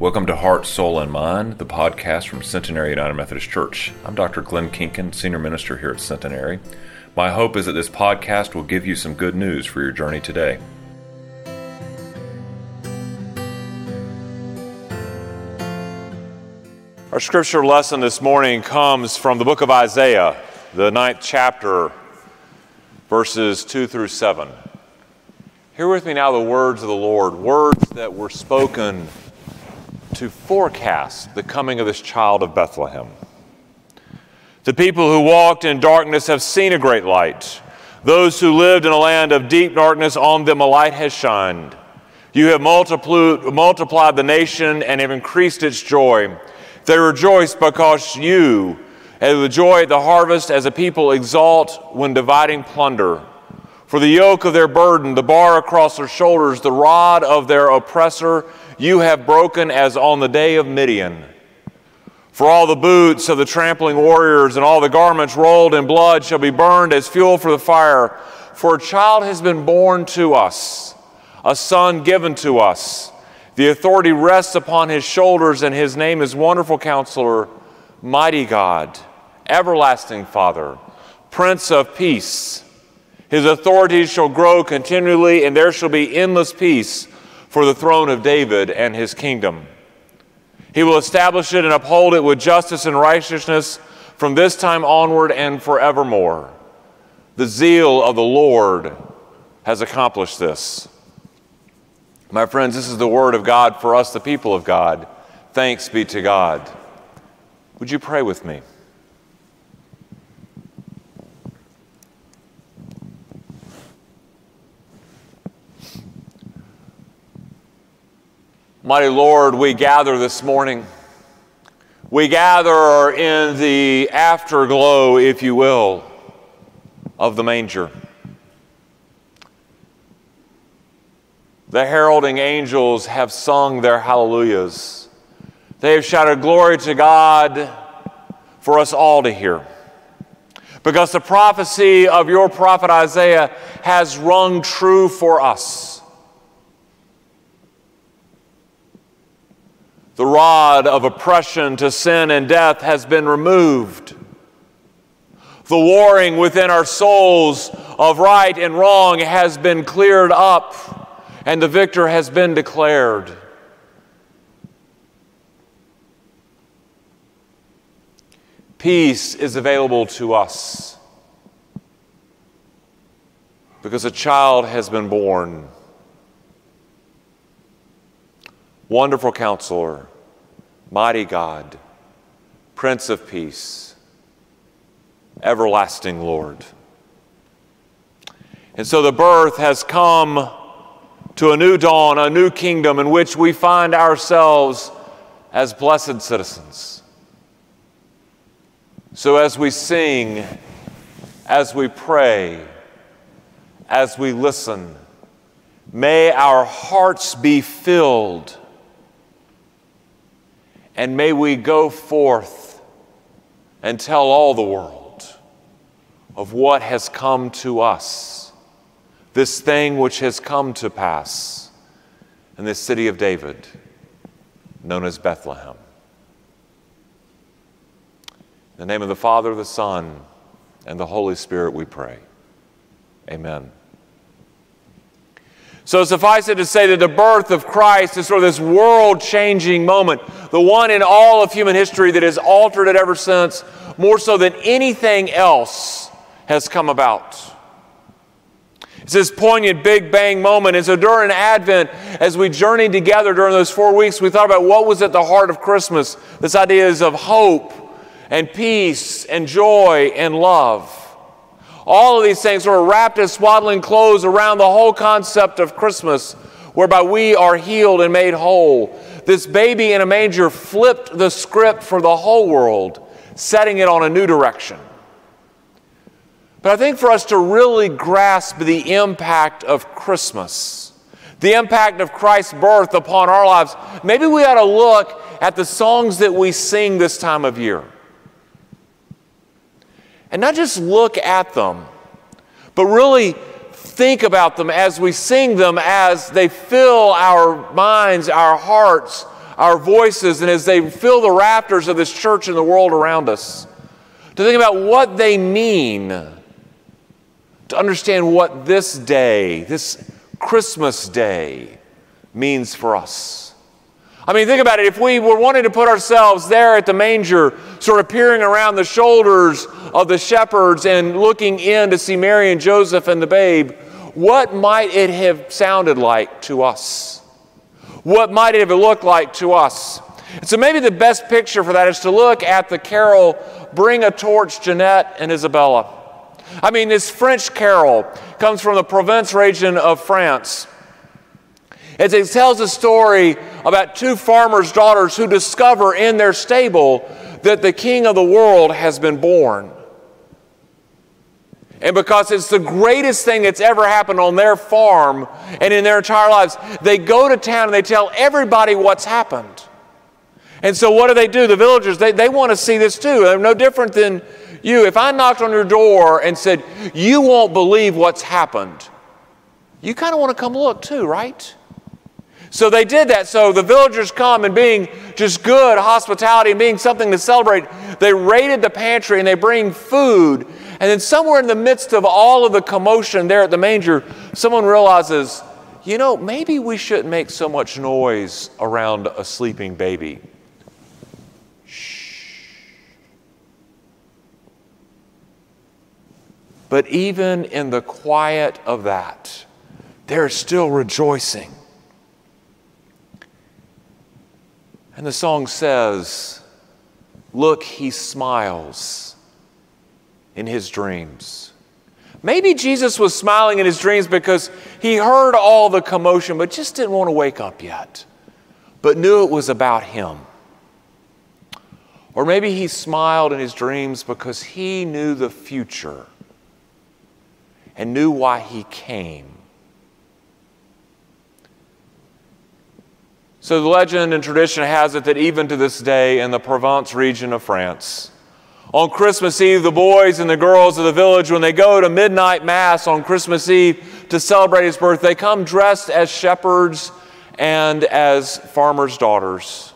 Welcome to Heart, Soul, and Mind, the podcast from Centenary United Methodist Church. I'm Dr. Glenn Kinkin, Senior Minister here at Centenary. My hope is that this podcast will give you some good news for your journey today. Our scripture lesson this morning comes from the book of Isaiah, the ninth chapter, verses 2 through 7. Hear with me now the words of the Lord, words that were spoken to forecast the coming of this child of Bethlehem. The people who walked in darkness have seen a great light. Those who lived in a land of deep darkness, on them a light has shined. You have multiplied, the nation and have increased its joy. They rejoice because you, and the joy at the harvest, as a people exalt when dividing plunder. For the yoke of their burden, the bar across their shoulders, the rod of their oppressor, you have broken as on the day of Midian. For all the boots of the trampling warriors and all the garments rolled in blood shall be burned as fuel for the fire. For a child has been born to us, a son given to us. The authority rests upon his shoulders, and his name is Wonderful Counselor, Mighty God, Everlasting Father, Prince of Peace. His authority shall grow continually, and there shall be endless peace for the throne of David and his kingdom. He will establish it and uphold it with justice and righteousness from this time onward and forevermore. The zeal of the Lord has accomplished this. My friends, this is the word of God for us, the people of God. Thanks be to God. Would you pray with me? Mighty Lord, we gather this morning. We gather in the afterglow, if you will, of the manger. The heralding angels have sung their hallelujahs. They have shouted glory to God for us all to hear. Because the prophecy of your prophet Isaiah has rung true for us. The rod of oppression to sin and death has been removed. The warring within our souls of right and wrong has been cleared up, and the victor has been declared. Peace is available to us because a child has been born. Wonderful counselor, mighty God, Prince of Peace, everlasting Lord. And so the birth has come to a new dawn, a new kingdom in which we find ourselves as blessed citizens. So as we sing, as we pray, as we listen, may our hearts be filled and may we go forth and tell all the world of what has come to us, this thing which has come to pass in this city of David, known as Bethlehem. In the name of the Father, the Son, and the Holy Spirit, we pray. Amen. So suffice it to say that the birth of Christ is sort of this world changing moment, the one in all of human history that has altered it ever since, more so than anything else has come about. It's this poignant Big Bang moment. And so during Advent, as we journeyed together during those four weeks, we thought about what was at the heart of Christmas. This idea is of hope and peace and joy and love. All of these things were wrapped in swaddling clothes around the whole concept of Christmas, whereby we are healed and made whole. This baby in a manger flipped the script for the whole world, setting it on a new direction. But I think for us to really grasp the impact of Christmas, the impact of Christ's birth upon our lives, maybe we ought to look at the songs that we sing this time of year. And not just look at them, but really think about them as we sing them, as they fill our minds, our hearts, our voices and as they fill the rafters of this church and the world around us, to think about what they mean, to understand what this day, this Christmas day, means for us. I mean, think about it. If we were wanting to put ourselves there at the manger, sort of peering around the shoulders of the shepherds and looking in to see Mary and Joseph and the babe, what might it have sounded like to us? What might it have looked like to us? And so maybe the best picture for that is to look at the carol, Bring a Torch, Jeanette and Isabella. I mean, this French carol comes from the Provence region of France. It tells a story about two farmers' daughters who discover in their stable that the king of the world has been born. And because it's the greatest thing that's ever happened on their farm and in their entire lives, they go to town and they tell everybody what's happened. And so, what do they do? The villagers, they, they want to see this too. They're no different than you. If I knocked on your door and said, You won't believe what's happened, you kind of want to come look too, right? So they did that. So the villagers come and being just good hospitality and being something to celebrate, they raided the pantry and they bring food. And then somewhere in the midst of all of the commotion there at the manger, someone realizes, you know, maybe we shouldn't make so much noise around a sleeping baby. Shh. But even in the quiet of that, they're still rejoicing And the song says, Look, he smiles in his dreams. Maybe Jesus was smiling in his dreams because he heard all the commotion, but just didn't want to wake up yet, but knew it was about him. Or maybe he smiled in his dreams because he knew the future and knew why he came. So the legend and tradition has it that even to this day in the Provence region of France, on Christmas Eve, the boys and the girls of the village, when they go to midnight mass on Christmas Eve to celebrate his birth, they come dressed as shepherds and as farmers' daughters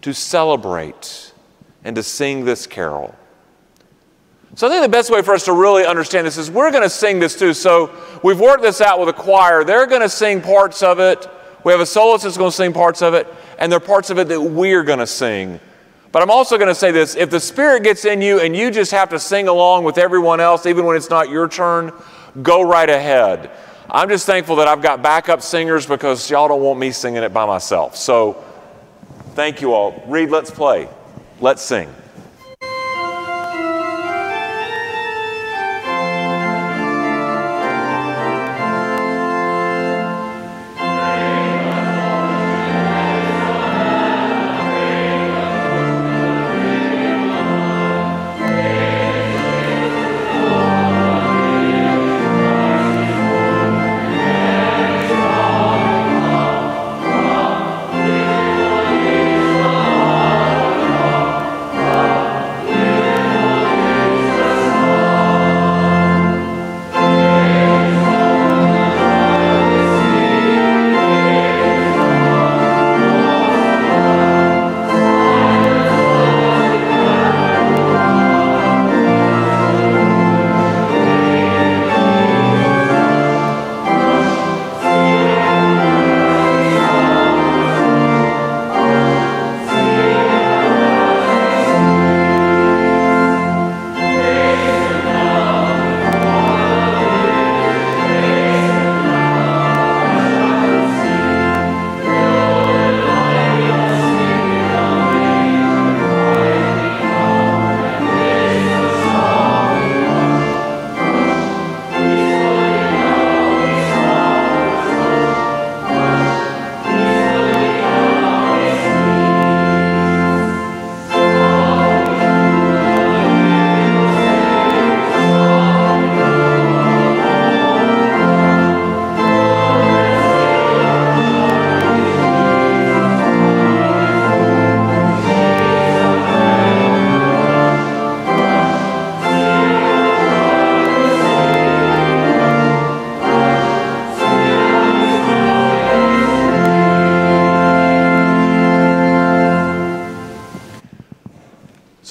to celebrate and to sing this carol. So I think the best way for us to really understand this is we're going to sing this too. So we've worked this out with a choir. They're going to sing parts of it. We have a soloist that's going to sing parts of it, and there are parts of it that we're going to sing. But I'm also going to say this if the Spirit gets in you and you just have to sing along with everyone else, even when it's not your turn, go right ahead. I'm just thankful that I've got backup singers because y'all don't want me singing it by myself. So thank you all. Reed, let's play. Let's sing.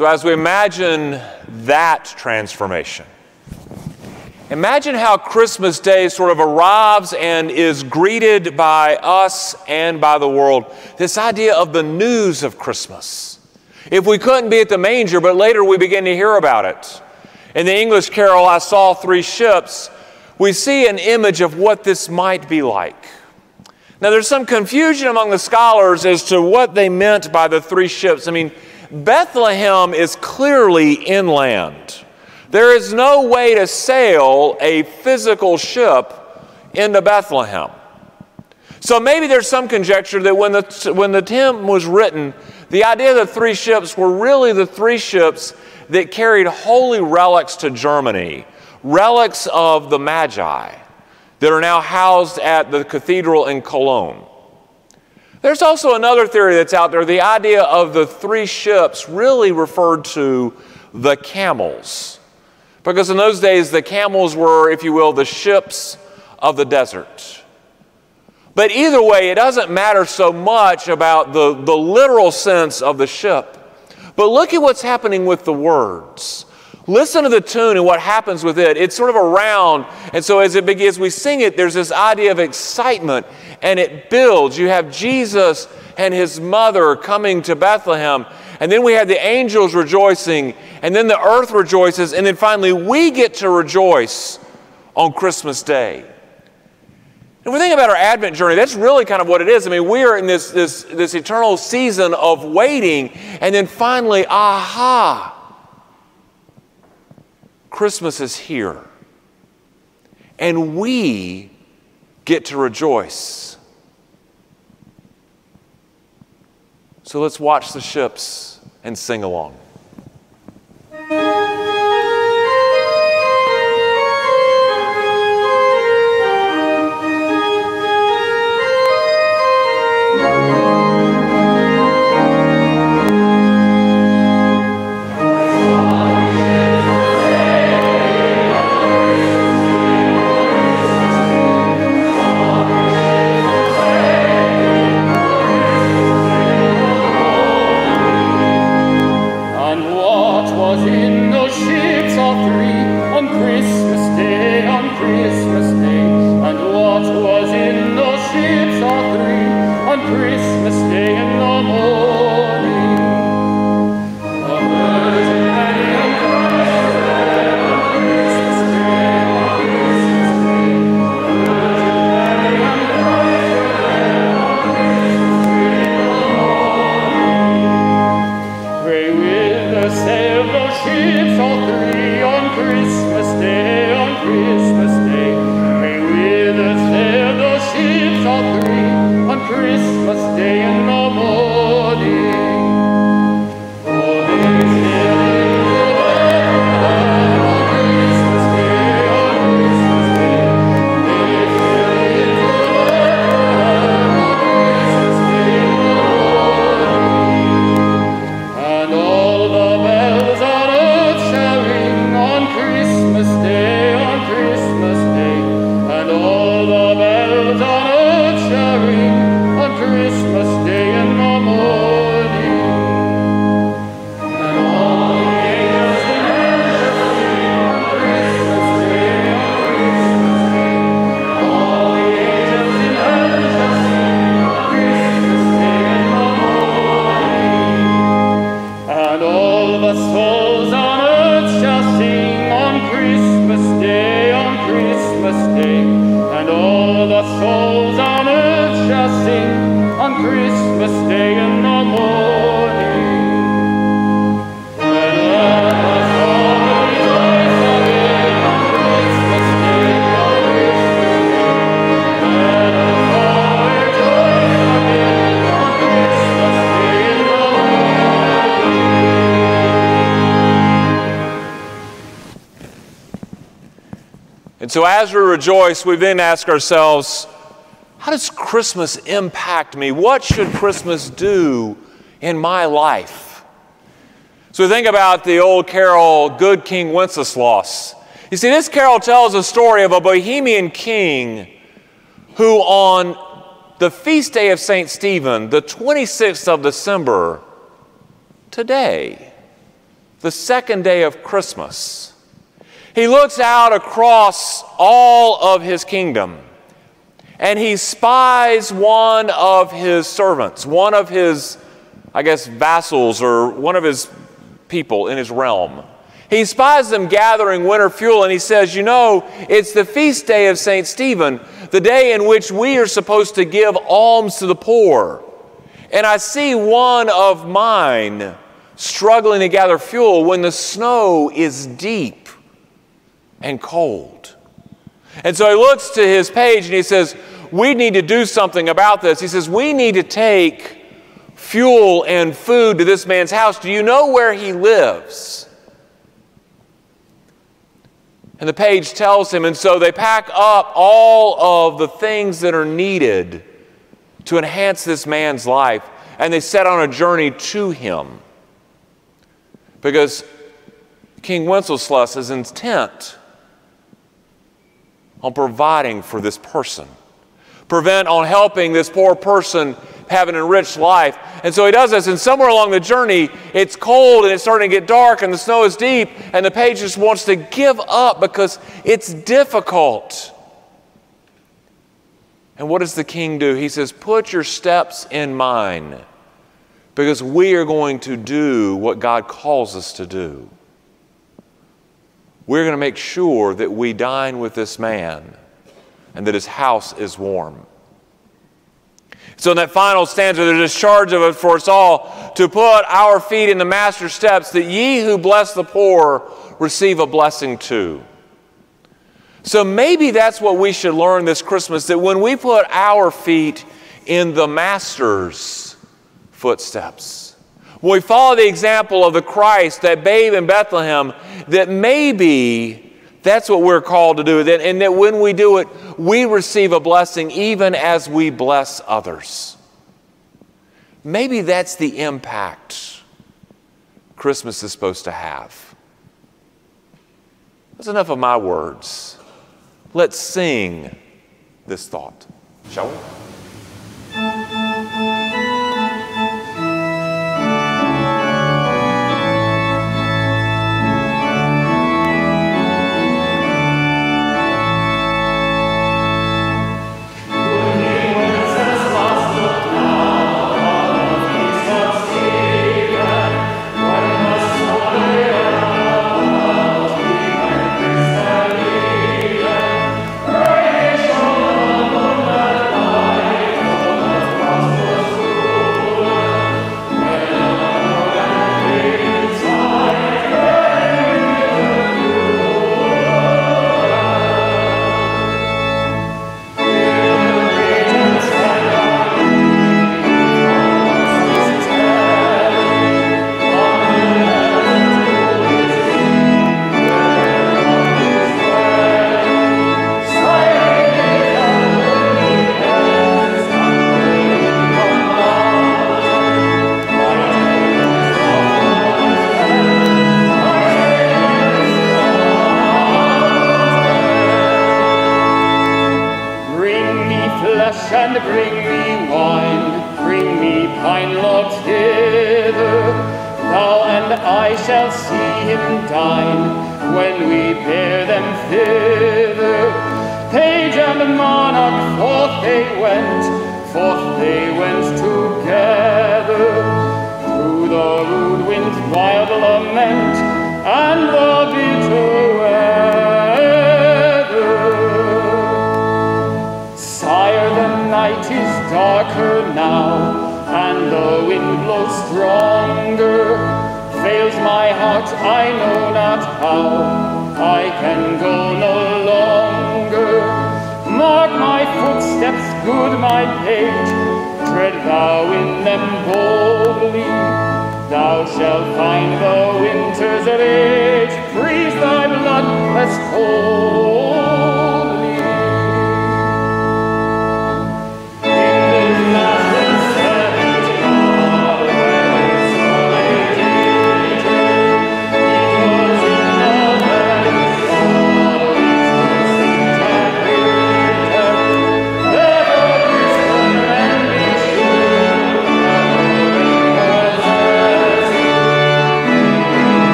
So, as we imagine that transformation, imagine how Christmas Day sort of arrives and is greeted by us and by the world. This idea of the news of Christmas. If we couldn't be at the manger, but later we begin to hear about it. In the English carol, I Saw Three Ships, we see an image of what this might be like. Now, there's some confusion among the scholars as to what they meant by the three ships. I mean, Bethlehem is clearly inland. There is no way to sail a physical ship into Bethlehem. So maybe there's some conjecture that when the, when the hymn was written, the idea the three ships were really the three ships that carried holy relics to Germany, relics of the Magi that are now housed at the cathedral in Cologne. There's also another theory that's out there. The idea of the three ships really referred to the camels. Because in those days, the camels were, if you will, the ships of the desert. But either way, it doesn't matter so much about the, the literal sense of the ship. But look at what's happening with the words. Listen to the tune and what happens with it. It's sort of around, and so as it begins, we sing it, there's this idea of excitement, and it builds. You have Jesus and his mother coming to Bethlehem, and then we have the angels rejoicing, and then the earth rejoices, and then finally we get to rejoice on Christmas Day. If we think about our Advent journey, that's really kind of what it is. I mean, we are in this, this, this eternal season of waiting, and then finally, aha, Christmas is here. And we get to rejoice. So let's watch the ships and sing along. And so as we rejoice, we then ask ourselves, how does Christmas impact me? What should Christmas do in my life? So think about the old carol, Good King Wenceslas. You see, this carol tells a story of a Bohemian king who, on the feast day of St. Stephen, the 26th of December, today, the second day of Christmas, he looks out across all of his kingdom and he spies one of his servants, one of his, I guess, vassals or one of his people in his realm. He spies them gathering winter fuel and he says, You know, it's the feast day of St. Stephen, the day in which we are supposed to give alms to the poor. And I see one of mine struggling to gather fuel when the snow is deep and cold. And so he looks to his page and he says, We need to do something about this. He says, We need to take fuel and food to this man's house. Do you know where he lives? And the page tells him, and so they pack up all of the things that are needed to enhance this man's life, and they set on a journey to him. Because King Wenceslas is intent on providing for this person, prevent on helping this poor person have an enriched life. And so he does this, and somewhere along the journey, it's cold and it's starting to get dark and the snow is deep, and the page just wants to give up because it's difficult. And what does the king do? He says, Put your steps in mine because we are going to do what God calls us to do. We're going to make sure that we dine with this man and that his house is warm. So in that final stanza, there's a charge of it for us all to put our feet in the master's steps, that ye who bless the poor receive a blessing too. So maybe that's what we should learn this Christmas that when we put our feet in the master's footsteps, we follow the example of the Christ, that babe in Bethlehem, that maybe that's what we're called to do. And that when we do it, we receive a blessing even as we bless others. Maybe that's the impact Christmas is supposed to have. That's enough of my words. Let's sing this thought, shall we? and I shall see him dine when we bear them thither. Page and monarch forth they went, forth they went together. Through the rude wind's wild lament and the bitter weather. Sire, the night is darker now, and the wind blows stronger fails my heart, I know not how. I can go no longer. Mark my footsteps, good my page. Tread thou in them boldly. Thou shalt find the winter's of age. Freeze thy blood, less cold.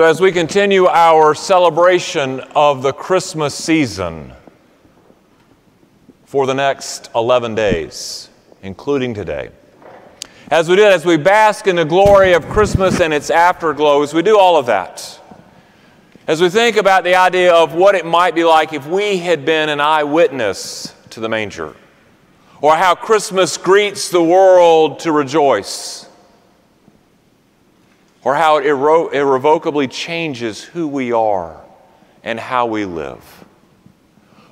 So, as we continue our celebration of the Christmas season for the next 11 days, including today, as we do, as we bask in the glory of Christmas and its afterglow, as we do all of that, as we think about the idea of what it might be like if we had been an eyewitness to the manger, or how Christmas greets the world to rejoice or how it irre- irrevocably changes who we are and how we live.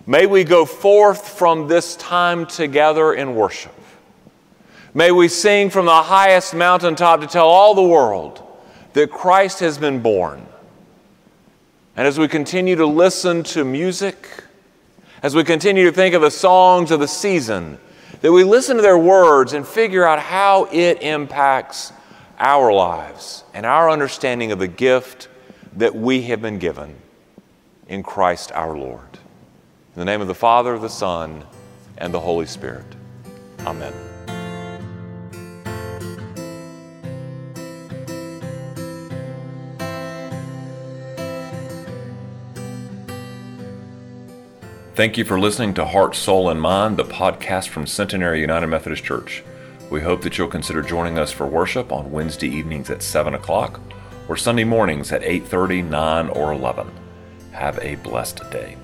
May we go forth from this time together in worship. May we sing from the highest mountaintop to tell all the world that Christ has been born. And as we continue to listen to music, as we continue to think of the songs of the season, that we listen to their words and figure out how it impacts our lives and our understanding of the gift that we have been given in Christ our Lord. In the name of the Father, the Son, and the Holy Spirit. Amen. Thank you for listening to Heart, Soul, and Mind, the podcast from Centenary United Methodist Church. We hope that you'll consider joining us for worship on Wednesday evenings at 7 o'clock or Sunday mornings at 8:30, 9, or 11. Have a blessed day.